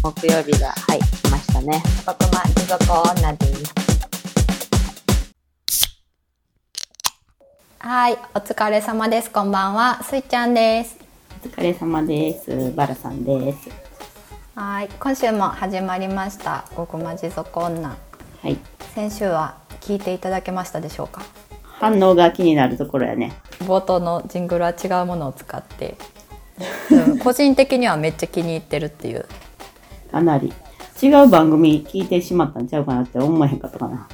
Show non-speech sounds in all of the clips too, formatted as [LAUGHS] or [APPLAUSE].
木曜日が、はい、来ましたね。ここま地獄女です。はい、お疲れ様です。こんばんは、すいちゃんです。お疲れ様です。バラさんです。はい、今週も始まりました。ごくま地獄女。はい。先週は聞いていただけましたでしょうか？反応が気になるところやね。冒頭のジングルは違うものを使って、うん個人的にはめっちゃ気に入ってるっていう。かなり。違う番組聞いてしまったんちゃうかなって思えへんかったかな。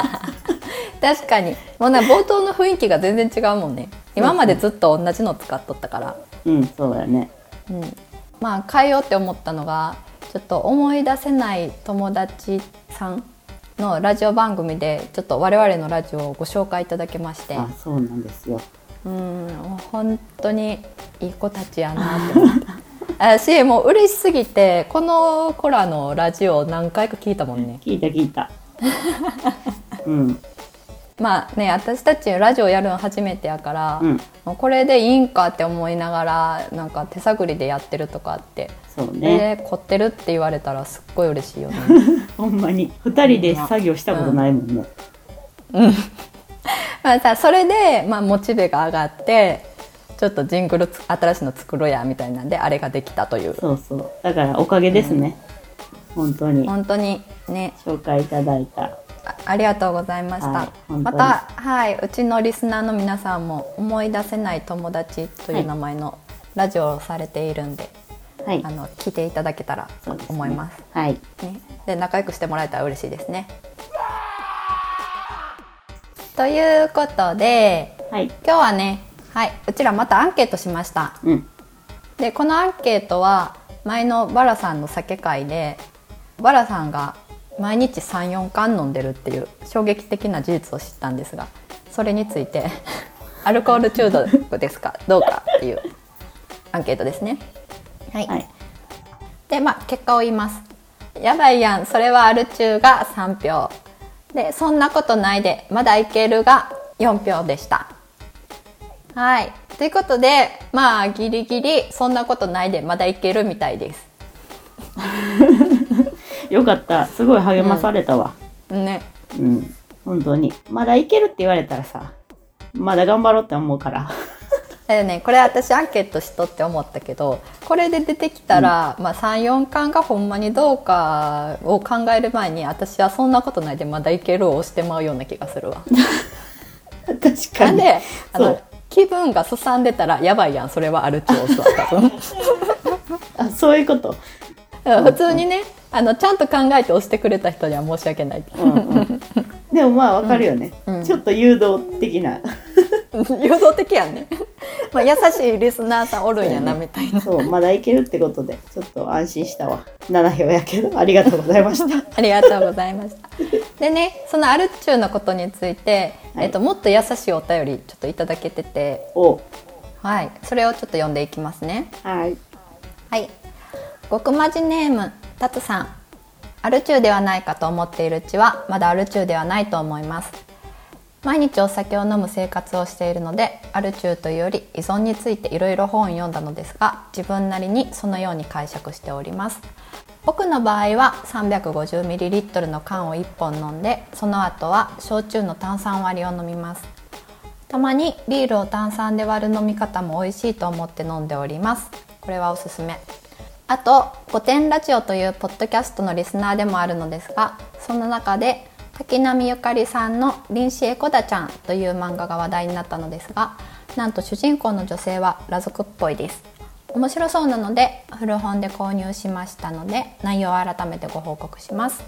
[LAUGHS] 確かに、もうね冒頭の雰囲気が全然違うもんね。今までずっと同じの使っとったから。うん、そうやね。うん、まあ変えようって思ったのがちょっと思い出せない友達さんのラジオ番組でちょっと我々のラジオをご紹介いただきましてあ、そうなんですよ。うん本当にいい子たちやなって思った [LAUGHS] 私もう嬉しすぎてこの子らのラジオを何回か聞いたもんね聞いた聞いた。[LAUGHS] うん、まあね私たちラジオやるの初めてやから、うん、これでいいんかって思いながらなんか手探りでやってるとかあってそうね。で凝ってるって言われたらすっごい嬉しいよね。[LAUGHS] ほんまに。二人で作業したことないもんね。[LAUGHS] まあさそれで、まあ、モチベが上がってちょっとジングルつ新しいの作ろうやみたいなんであれができたというそうそう。だからおかげですね。本当に。本当にね紹介いただいた。あありがとうございました、はいまた、はい、うちのリスナーの皆さんも「思い出せない友達」という名前のラジオをされているんで、はいあ。の聞いていただけたらと思います。はい。ね、で仲良くしてもらえたら嬉しいですね。ということではい。今日はね、はい、うちらまたアンケートしました。うん。でこのアンケートは前のバラさんの酒会でバラさんが毎日34缶飲んでるっていう衝撃的な事実を知ったんですがそれについて [LAUGHS] アルコール中毒ですかどうかっていうアンケートですね。はい、はい。でまあ結果を言います。やばいやんそれはアル中が3票でそんなことないでまだいけるが4票でした。はいということでまあギリギリそんなことないでまだいけるみたいです。[LAUGHS] よかった。すごい励まされたわ。ねうん。本当に。まだいけるって言われたらさ、まだ頑張ろうって思うから。[LAUGHS] だよねこれ私アンケートしとって思ったけどこれで出てきたら、まあ、34巻がほんまにどうかを考える前に私はそんなことないでまだいけるを押してまうような気がするわ。[LAUGHS] 確かに。なんであの気分がすさんでたらやばいやんそれはアルチを押すわ多分 [LAUGHS] あ、そういうこと。普通にねあのちゃんと考えて押してくれた人には申し訳ないうんうん。[LAUGHS] でもまあわかるよね、うんちょっと誘導的な。[LAUGHS] 誘導的やんね、[LAUGHS] まあ、優しいリスナーさんおるんやなみたいなそう、まだいけるってことで、ちょっと安心したわ。7票やけど、ありがとうございました。ありがとうございましたでねそのアルチューのことについて、はいえっと、もっと優しいお便りちょっといただけてておはいそれをちょっと読んでいきますねはい。はい。極まじネームタツさん。アル中ではないかと思っているうちはまだアル中ではないと思います。毎日お酒を飲む生活をしているのでアル中というより依存についていろいろ本を読んだのですが自分なりにそのように解釈しております。僕の場合は 350ml の缶を1本飲んでその後は焼酎の炭酸割りを飲みます。たまにビールを炭酸で割る飲み方も美味しいと思って飲んでおります。これはおすすめ。あと「古典ラジオ」というポッドキャストのリスナーでもあるのですがその中で滝波ゆかりさんの「臨死エコダちゃん」という漫画が話題になったのですがなんと主人公の女性は裸族っぽいです。面白そうなので古本で購入しましたので内容を改めてご報告します。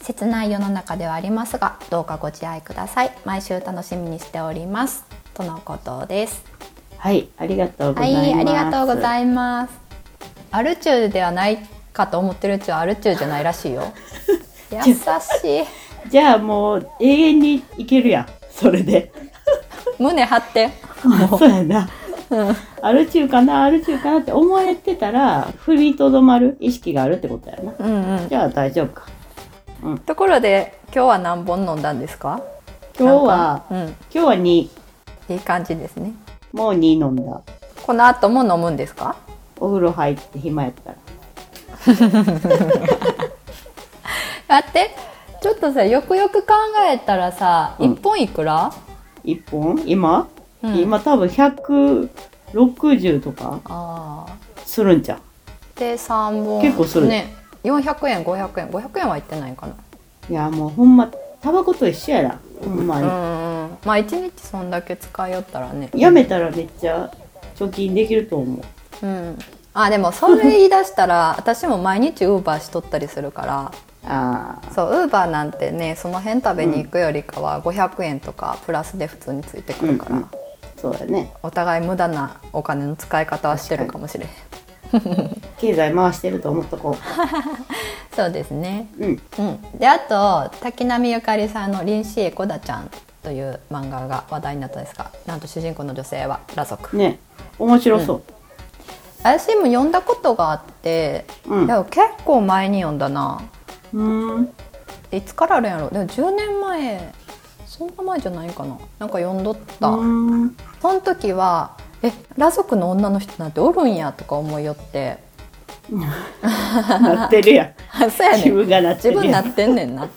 切ない世の中ではありますがどうかご自愛ください。毎週楽しみにしております。とのことです。はい、ありがとうござます。はいいありがとうごいざいますアルチューではないかと思ってるうちはアルチューじゃないらしいよ [LAUGHS] 優しい。じゃあもう永遠にいけるやん。それで。胸張って [LAUGHS] そうやな。うんアル中かな、アル中かなって思えてたら、踏みとどまる意識があるってことやな。うんうんじゃあ大丈夫か。ところで今日は何本飲んだんですか？今日は、うん今日は2、いい感じですねもう2飲んだ。この後も飲むんですか？お風呂入って暇やったら。[LAUGHS] 待ってちょっとさよくよく考えたらさ、うん。一本いくら？一本？今、うん。今多分160とか。するんじゃん。で3本。結構する。ね。400円500円。500円はいってないかな。いやもうほんまタバコと一緒やな。ほんまに。うんうん。まあ一日そんだけ使いよったらね。やめたらめっちゃ貯金できると思う。うん。あでもそれ言い出したら [LAUGHS] 私も毎日ウーバーしとったりするから。ああ。そうウーバーなんてねその辺食べに行くよりかは500円とかプラスで普通についてくるから、うんうん。そうやね。お互い無駄なお金の使い方はしてるかもしれへん。経済回してると思っとこ [LAUGHS] そうですね。う。うん。うん。であと滝波ゆかりさんの「臨死エコダちゃん」という漫画が話題になったんですがなんと主人公の女性は裸族。ね。面白そう。私も読んだことがあって、うん。でも結構前に読んだな。うーん。いつからあるんやろ？でも10年前そんな前じゃないかな。なんか読んどった、ん。その時はえ裸族の女の人なんておるんやとか思いよって。なってるやん。[LAUGHS] そうやね自分がなってるやん。自分なってんねんな。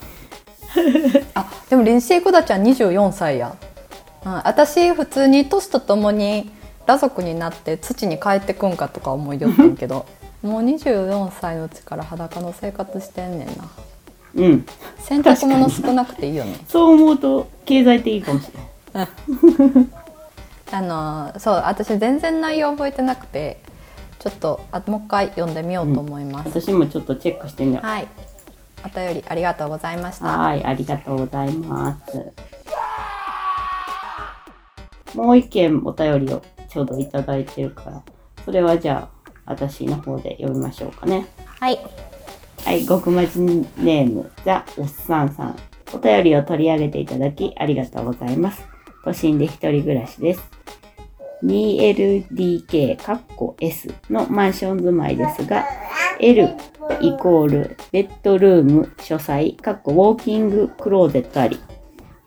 あでも臨死コダちゃん24歳や、うん、私普通に年とともに裸族になって土に帰ってくんかとか思いよってんけど [LAUGHS] もう24歳のうちから裸の生活してんねんなうん。洗濯物少なくていいよね [LAUGHS] そう思うと経済的かもしれない。[LAUGHS] あのそう私全然内容覚えてなくてちょっとあもう一回読んでみようと思います、私もちょっとチェックしてみよう。はいお便りありがとうございましたはい、ありがとうございます。もう一件お便りをちょうどいただいてるから、それはじゃあ、私の方で読みましょうかね。はいはい、極まじネーム、ザ・おっさんさん。お便りを取り上げていただきありがとうございます。都心で一人暮らしです。2LDK カッコ S のマンション住まいですが、L イコールベッドルーム書斎カッコウォーキングクローゼットあり。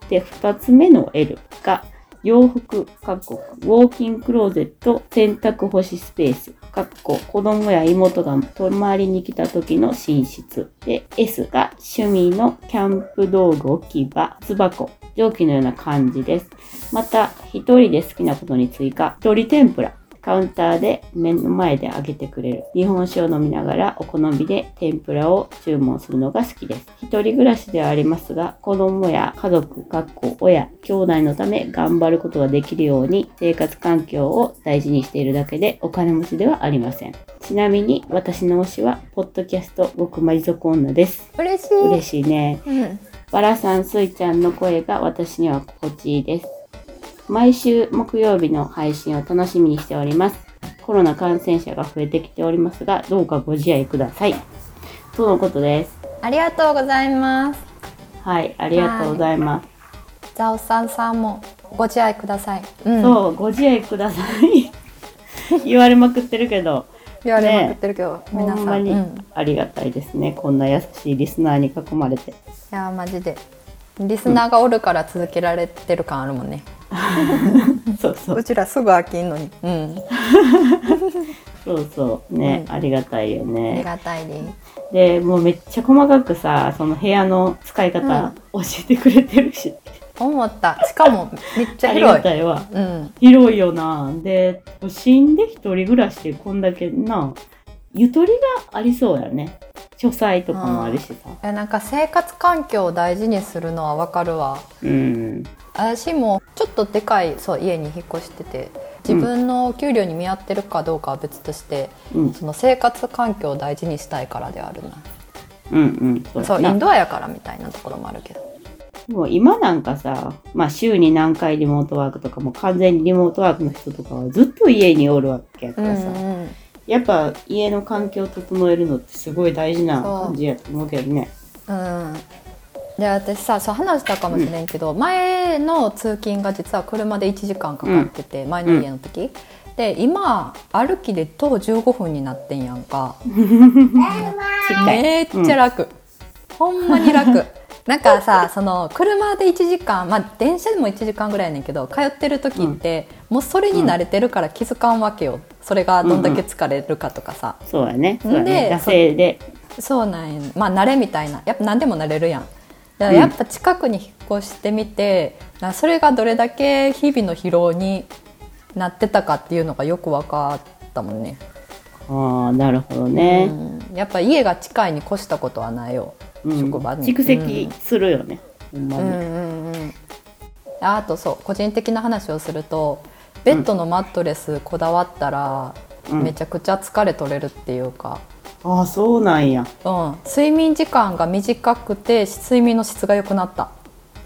で、二つ目の L が洋服かっこウォーキングクローゼット洗濯干しスペースかっこ子供や妹が泊まりに来た時の寝室。で、S が趣味のキャンプ道具置き場、巣箱、蒸気のような感じです。また、一人で好きなことに追加、一人天ぷら。カウンターで目の前で揚げてくれる。日本酒を飲みながらお好みで天ぷらを注文するのが好きです。一人暮らしではありますが、子供や家族、かっこ親、兄弟のため頑張ることができるように生活環境を大事にしているだけでお金持ちではありません。ちなみに私の推しは、ポッドキャスト極まり族女です。嬉しい嬉しいね。うんバラさん、スイちゃんの声が私には心地いいです。毎週木曜日の配信を楽しみにしております。コロナ感染者が増えてきておりますが、どうかご自愛ください。とのことです。ありがとうございますはい、ありがとうございます。ザオさんさんもご自愛ください、うん、そう、ご自愛ください。[LAUGHS] 言われまくってるけど、言われまくってるけど、ほ皆さん、んまにうん、いありがたいですね。こんな優しいリスナーに囲まれて。やマジでリスナーがおるから続けられてる感あるもんね、[LAUGHS] そうそうう。ちらすぐ飽きんのにうんそうそう。ね、うんありがたいよありね。がたいですで、もうめっちゃ細かくさ、その部屋の使い方教えてくれてるし、思ったしかもめっちゃありが広いたいわ。うん広いよな。で、都心で一人暮らしでこんだけな、ゆとりがありそうやね。書斎とかもあるしさ。えなんか生活環境を大事にするのはわかるわうん。私もちょっとでかいそう家に引っ越してて自分の給料に見合ってるかどうかは別として、うん。その生活環境を大事にしたいからではあるなうんうん。そうそうインドアやからみたいなところもあるけどもう今なんかさ、まあ週に何回リモートワークとかも完全にリモートワークの人とかはずっと家におるわけやからさ、うんやっぱ家の環境を整えるのってすごい大事な感じやと思うけどね。うんで私さそう話したかもしれんけど、前の通勤が実は車で1時間かかってて、前の家の時、で今歩きで徒歩15分になってんやんか。めっちゃ楽、ほんまに楽。なんかさその車で1時間まあ電車でも1時間ぐらいやねんけど通ってる時って、もうそれに慣れてるから気づかんわけよ。それがどんだけ疲れるかとかさ、そうやね。そうやね。で惰性で。そうなんや。まあ慣れみたいな。やっぱ何でも慣れるやんらやっぱ近くに引っ越してみて、なそれがどれだけ日々の疲労になってたかっていうのがよく分かったもんね、ああ、なるほどね。うん、やっぱ家が近いに越したことはないよ、うん。職場に。蓄積するよね。ほんまに。うんうんうんあとそう個人的な話をするとベッドのマットレスこだわったら、うん。めちゃくちゃ疲れ取れるっていうか、ああ、そうなんや。うん、睡眠時間が短くて睡眠の質が良くなった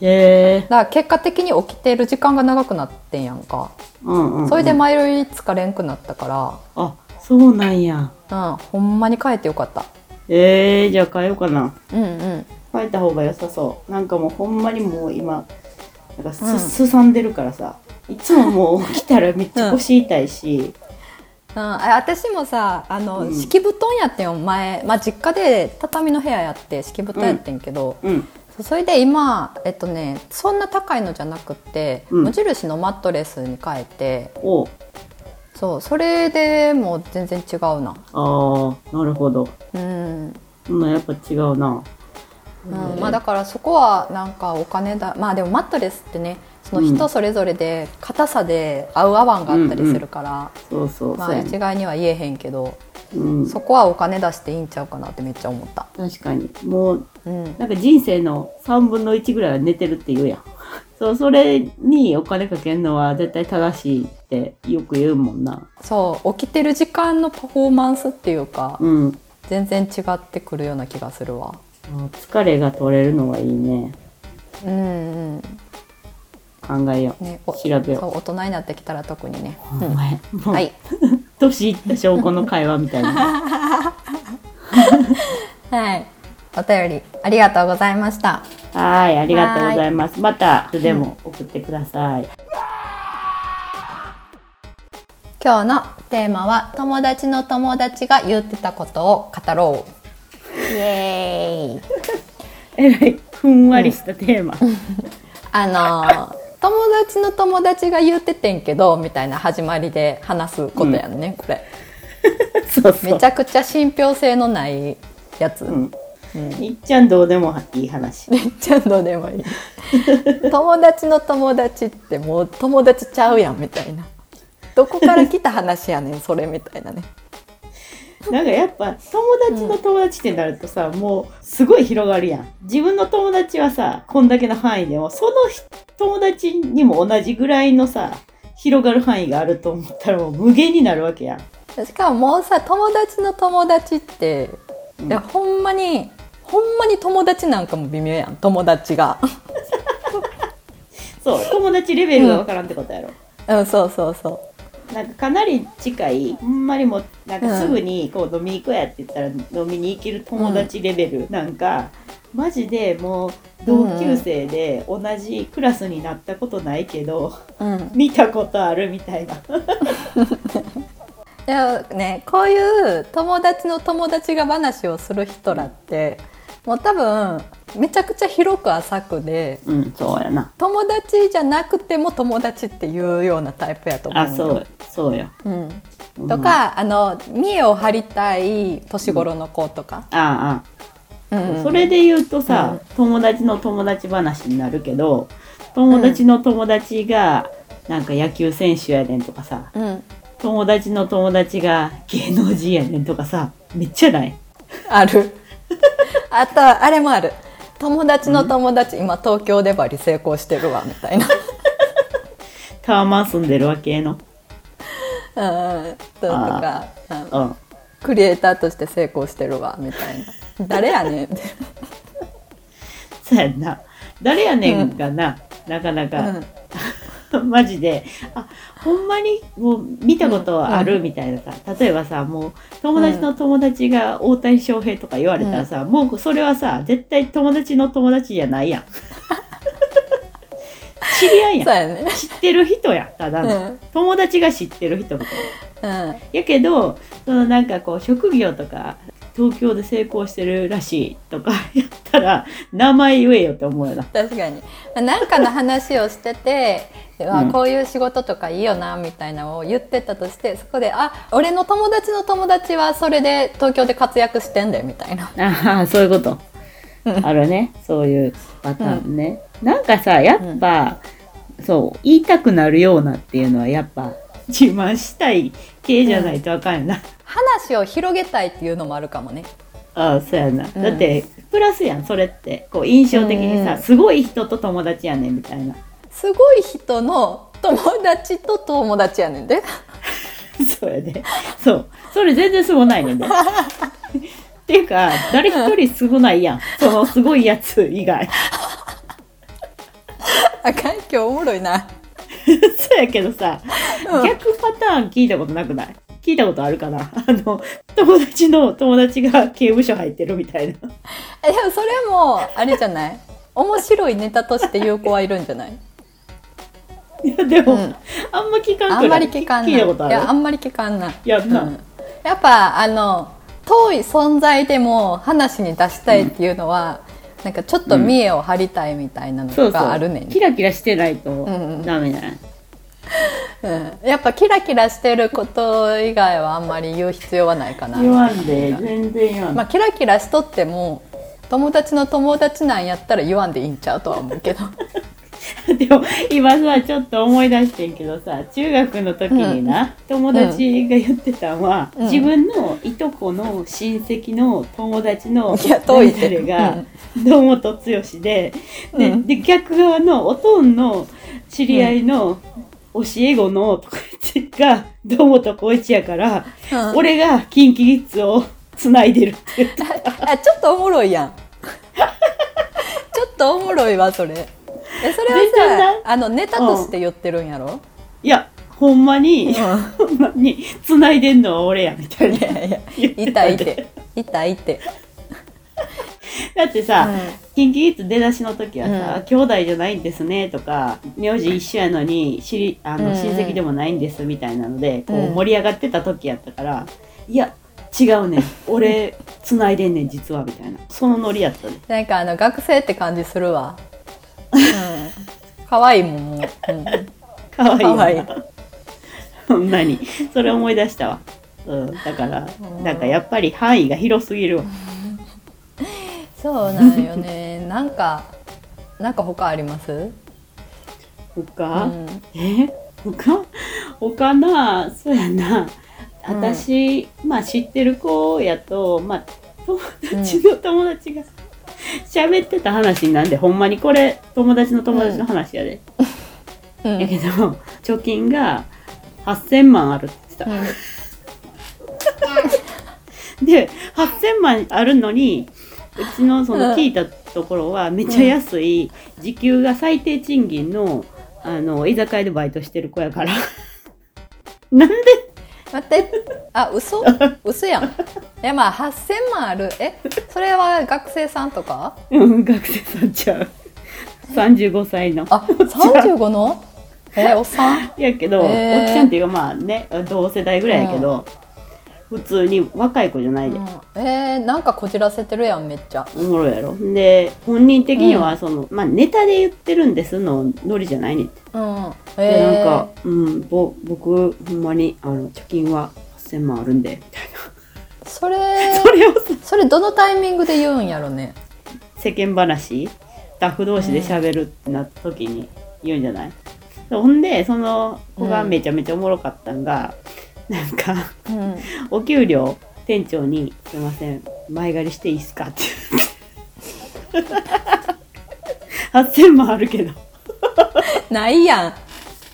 へえ。だから結果的に起きてる時間が長くなってんやんか、うんうん、うん。それで前より疲れんくなったかあ、そうなんや。ら、うん、ほんまに帰ってよかったええじゃあ変えようかな。うんうん変えた方が良さそう。なんかもうほんまにもう今、なんかす、うんすさんでるからさ。いつももう起きたらめっちゃ腰痛いし。うん、あ私もさあの、うん。敷布団やってんよ。前、まあ、実家で畳の部屋やって敷布団やってんけど、うん。それで今えっとねそんな高いのじゃなくって、うん。無印のマットレスに変えて。お。そうそれでもう全然違うな。ああ、なるほど。うんやっぱ違うな。うんまあだからそこはなんかお金だまあでもマットレスってねその人それぞれで硬さで合う合わんがあったりするから。一概には言えへんけど、うん。そこはお金出していいんちゃうかなってめっちゃ思った。確かに。もう、うんなんか人生の3分の1ぐらいは寝てるって言うやん。[LAUGHS] そう、それにお金かけるのは絶対正しいってよく言うもんな。そう起きてる時間のパフォーマンスっていうか、うん。全然違ってくるような気がするわ。あ疲れが取れるのはいいね。うんうん考えよう。ね、お調べよう大人になってきたら特にね。う、はい、年いった証拠の会話みたいな。[LAUGHS] はい、お便りありがとうございました。はい、ありがとうございます。また、でも送ってください。[LAUGHS] 今日のテーマは友達の友達が言ってたことを語ろう。イエーイ。[LAUGHS] えらい、ふんわりしたテーマ。あのー友達の友達が言っててんけどみたいな始まりで話すことやんね、これ。[LAUGHS] そうそう。めちゃくちゃ信憑性のないやつ。うん。いっちゃんどうでもいい話。めっちゃどうでもいい友達の友達ってもう友達ちゃうやんみたいなどこから来た話やねんそれみたいなねなんかやっぱ友達の友達ってなるとさ、もうすごい広がるやん。自分の友達はさ、こんだけの範囲でも、その人友達にも同じぐらいのさ、広がる範囲があると思ったらもう無限になるわけやん。しかももうさ友達の友達って、うんいやほんまにほんまに友達なんかも微妙やん友達が [LAUGHS] そう、友達レベルがわからんってことやろ。うんそうそうそなんかかなり近い、ほんまにもう、なんかすぐにこう飲み行こうやって言ったら飲みに行ける友達レベル。なんか、マジでもう同級生で同じクラスになったことないけど、ううん。見たことあるみたいな。[LAUGHS] でもねこういう友達の友達が話をする人らってもう多分めちゃくちゃ広く浅くでうん、そうやな。友達じゃなくても友達っていうようなタイプやと思うあ、そう、そうよ。うん、とか、あの見栄を張りたい年頃の子とか、ああ、うん。あそれで言うとさ、友達の友達話になるけど、友達の友達が、なんか野球選手やねんとかさ、うん、友達の友達が芸能人やねんとかさ、めっちゃない？あるあとあれもある。友達の友達、今東京でバリ成功してるわみたいな。タワマン住んでるわけの。うんとか、うんうん。クリエイターとして成功してるわみたいな。誰やねん。っ [LAUGHS] てそうやんな。誰やねんがな、なかなか、マジで、あ、ほんまにもう見たことあるみたいなさ、例えばさ、もう友達の友達が大谷翔平とか言われたらさ、もうそれはさ、絶対友達の友達じゃないやん。[LAUGHS] 知り合いやん。ね知ってる人やん、ただの。うん友達が知ってる人みたいな。うんやけど、そのなんかこう職業とか東京で成功してるらしいとか [LAUGHS] やったら名前言えよって思うよな。確かに。なんかの話をしてて、わうん。こういう仕事とかいいよなみたいなのを言ってたとしてそこで「あ俺の友達の友達はそれで東京で活躍してんで」みたいな。[LAUGHS] ああそういうこと。あるね。そういうパターンね、なんかさやっぱ、そう言いたくなるようなっていうのはやっぱ自慢したい系じゃないとあかんよな、話を広げたいっていうのもあるかもね。ああそうやな、ん。だってプラスやんそれって。こう印象的にさ、うん。すごい人と友達やねんみたいな。すごい人の友達と友達やねんで。[LAUGHS] そうやで。そう。それ全然すごないねんで。[LAUGHS] っていうか誰一人すごないやん。そのすごいやつ以外。あかん今日おもろいな。[LAUGHS] そうやけどさ、うん。逆パターン聞いたことなくない？聞いたことあるかな？[LAUGHS] あの友達の友達が刑務所入ってるみたいな。えでもそれもあれじゃない？面白いネタとして有効はいるんじゃない？[LAUGHS] いやでも、うん。あんま聞かんくない？あんまり聞かんな。い聞いたことある？いやあんまり聞かんな。いやうん。やっぱあの遠い存在でも話に出したいっていうのは、なんかちょっと見栄を張りたいみたいなのがあるねん、キラキラしてないとんうん。ダメじゃない、うん、やっぱキラキラしてること以外はあんまり言う必要はないかな。言わんで全然言わん、まあキラキラしとっても友達の友達なんやったら言わんでいいんちゃうとは思うけど。[LAUGHS] でも今さちょっと思い出してんけどさ中学の時にな、友達が言ってたんは、うん。自分のいとこの親戚の友達の誰々が [LAUGHS] 堂本剛で,、でうん。で逆側のおとんの知り合いの教え子のとか言ってが堂本光一やから、うん。俺がキンキキッズをつないでるって。[LAUGHS] あちょっとおもろいやん。[LAUGHS] ちょっとおもろいわそれ。えそれはさあのネタとして言ってるんやろ、いやほんまに、うほんまにつないでんのは俺やみたいな。いやいや言って。痛いって痛いって [LAUGHS] だってさ、うんキンキキッズ出だしの時はさ、うん。兄弟じゃないんですねとか名字一緒やのに知りあの、親戚でもないんですみたいなのでこううん盛り上がってた時やったから、いや違うねん。[LAUGHS] 俺つないでんねん実はみたいな。そのノリやったでなんかあの学生って感じするわ。うん。可愛いもんもう、うん、かわいいかわい。いなほんまに。それ思い出したわ、うん、だからうん。なんかやっぱり範囲が広すぎるわそうなんよね。[LAUGHS] なんかなんか他あります？他、うん。え？他？他なそうやな。私、まあ知ってる子やとまあ友達の友達が喋ってた話なんで、ほんまにこれ友達の友達の話やで、うん。やけど貯金が8000万あるって言ってた、で8000万あるのにうちのそうんの聞いたところはめっちゃ安い時給が最低賃金のあの居酒屋でバイトしてる子やから。なんで？待って。あ嘘？嘘やん。いやまあ8000万ある。え？それは学生さんとか？うん学生さんちゃう。35歳の。あ35の？えおっさん？やけど、へー。おっちゃんっていうかまあね同世代ぐらいやけど、普通に若い子じゃないで、うん。えー、なんかこじらせてるやんめっちゃ。おもろいやろ。で本人的にはその、まあネタで言ってるんですのノリじゃないねんって、うん。でえー、なんか、うん、ぼ僕ほんまにあの貯金は8000万あるんでみたいそれな [LAUGHS] それをさそれどのタイミングで言うんやろね。世間話？スタッフ同士で喋るってなった時に言うんじゃない、ほんでその子がめちゃめちゃおもろかったんが、なんかうん。お給料店長に「すいません前借りしていいっすか?」って。言って8000万あるけど。ないやん。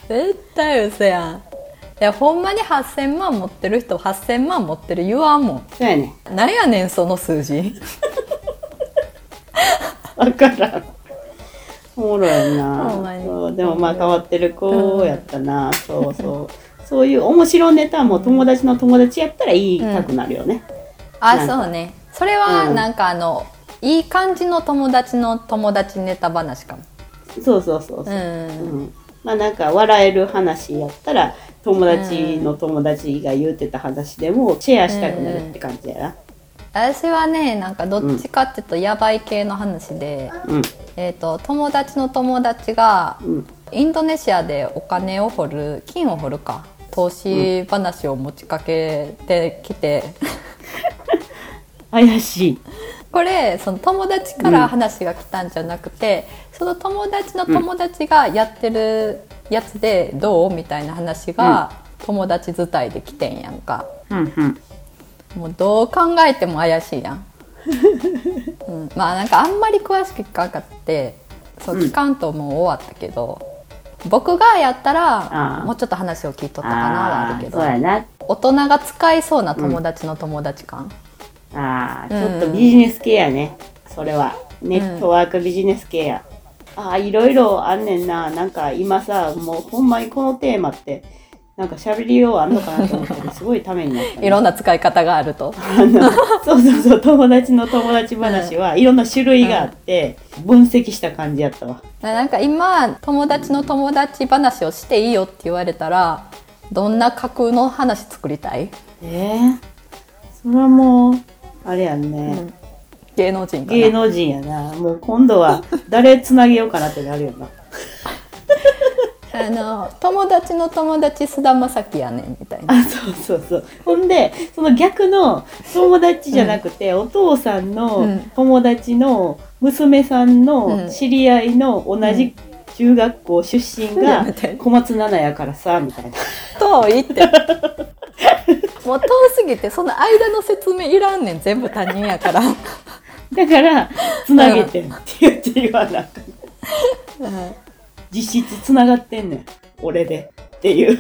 絶対嘘やん。いやほんまに8000万持ってる人8000万持ってる言わんもん。そうやね。なんやねんその数字。わからん。おもろいほんなまに。そうでもまあ変わってる子やったな、そうそうそういう面白ネタも友達の友達やったら言いたくなるよね、あなんか。そうね。それはうん。なんかあの、いい感じの友達の友達ネタ話かも。そうそうそうそう。う、ん、うん。まあなんか笑える話やったら友達の友達が言ってた話でもシェアしたくなるって感じやな、私はねなんかどっちかっていうとやばい系の話で、うん。えー、と友達の友達がうん。インドネシアでお金を掘る金を掘るか投資話を持ちかけてきて、怪しい。これその友達から話が来たんじゃなくて、その友達の友達がやってるやつでどうみたいな話が友達伝いで来てんやんか。うんうん。もうどう考えても怪しいやん、[LAUGHS] うん、まあなんかあんまり詳しく聞かんかってそううん。聞かんともう終わったけど、僕がやったあらーもうちょっと話を聞いとったかなはあるけーどそうやな。大人が使いそうな友達の友達感、ああ、ちょっとビジネス系やね。それは。ネットワークビジネス系や。ああ、いろいろあんねんな。なんか今さ、もうほんまにこのテーマって、なんか喋りようあんのかなと思ったけど、すごいためになった、ね。いろんな使い方があると。そうそうそう、友達の友達話はいろんな種類があって、分析した感じやったわ。なんか今友達の友達話をしていいよって言われたらどんな架空の話作りたい、ええそれはもう、あれやんね。芸能人芸能人やな。もう今度は誰つなげようかなってなるよな。あの友達の友達菅田将暉やねんみたいな。あ、そうそうそう。ほんで、その逆の友達じゃなくて、お父さんうのん。友達の娘さんうのん。知り合いの同じ中学校出身が小松菜奈やからさ、みたいな。遠いって。もう遠すぎてその間の説明いらんねん全部他人やから、だから、つなげてんって言って言わなあかん実質つながってんねん。俺で。っていう。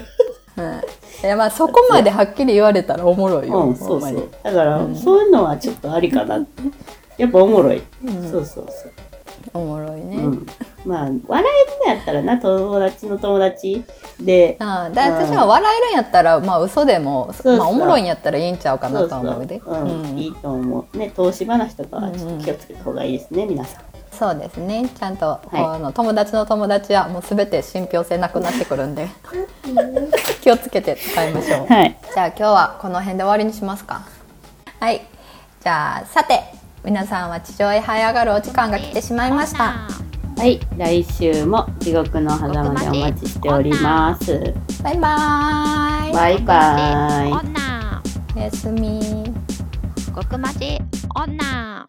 うん。いやまあそこまではっきり言われたらおもろいよ、うん、そうそう。だから、うん。そういうのはちょっとありかな。やっぱおもろい。うん。そうそうそう。おもろいね、うん、まあ笑えるんやったらな友達の友達で。ああで私は笑えるんやったらまあ嘘でもまあ、おもろいんやったらいいんちゃうかなとは思うで。うん。うん。いいと思う。ね投資話とかはちょっと気をつけた方がいいですね、皆さんそうですね。ちゃんと、い。あの友達の友達はもう全て信憑性なくなってくるんで。[LAUGHS] 気をつけて使いましょう、はい。じゃあ今日はこの辺で終わりにしますか。はい。じゃあさて皆さんは地上へ這い上がるお時間が来てしまいました。はい。来週も地獄の狭間でお待ちしております。バイバーイ。バイバイ。女。おやすみ。極まち女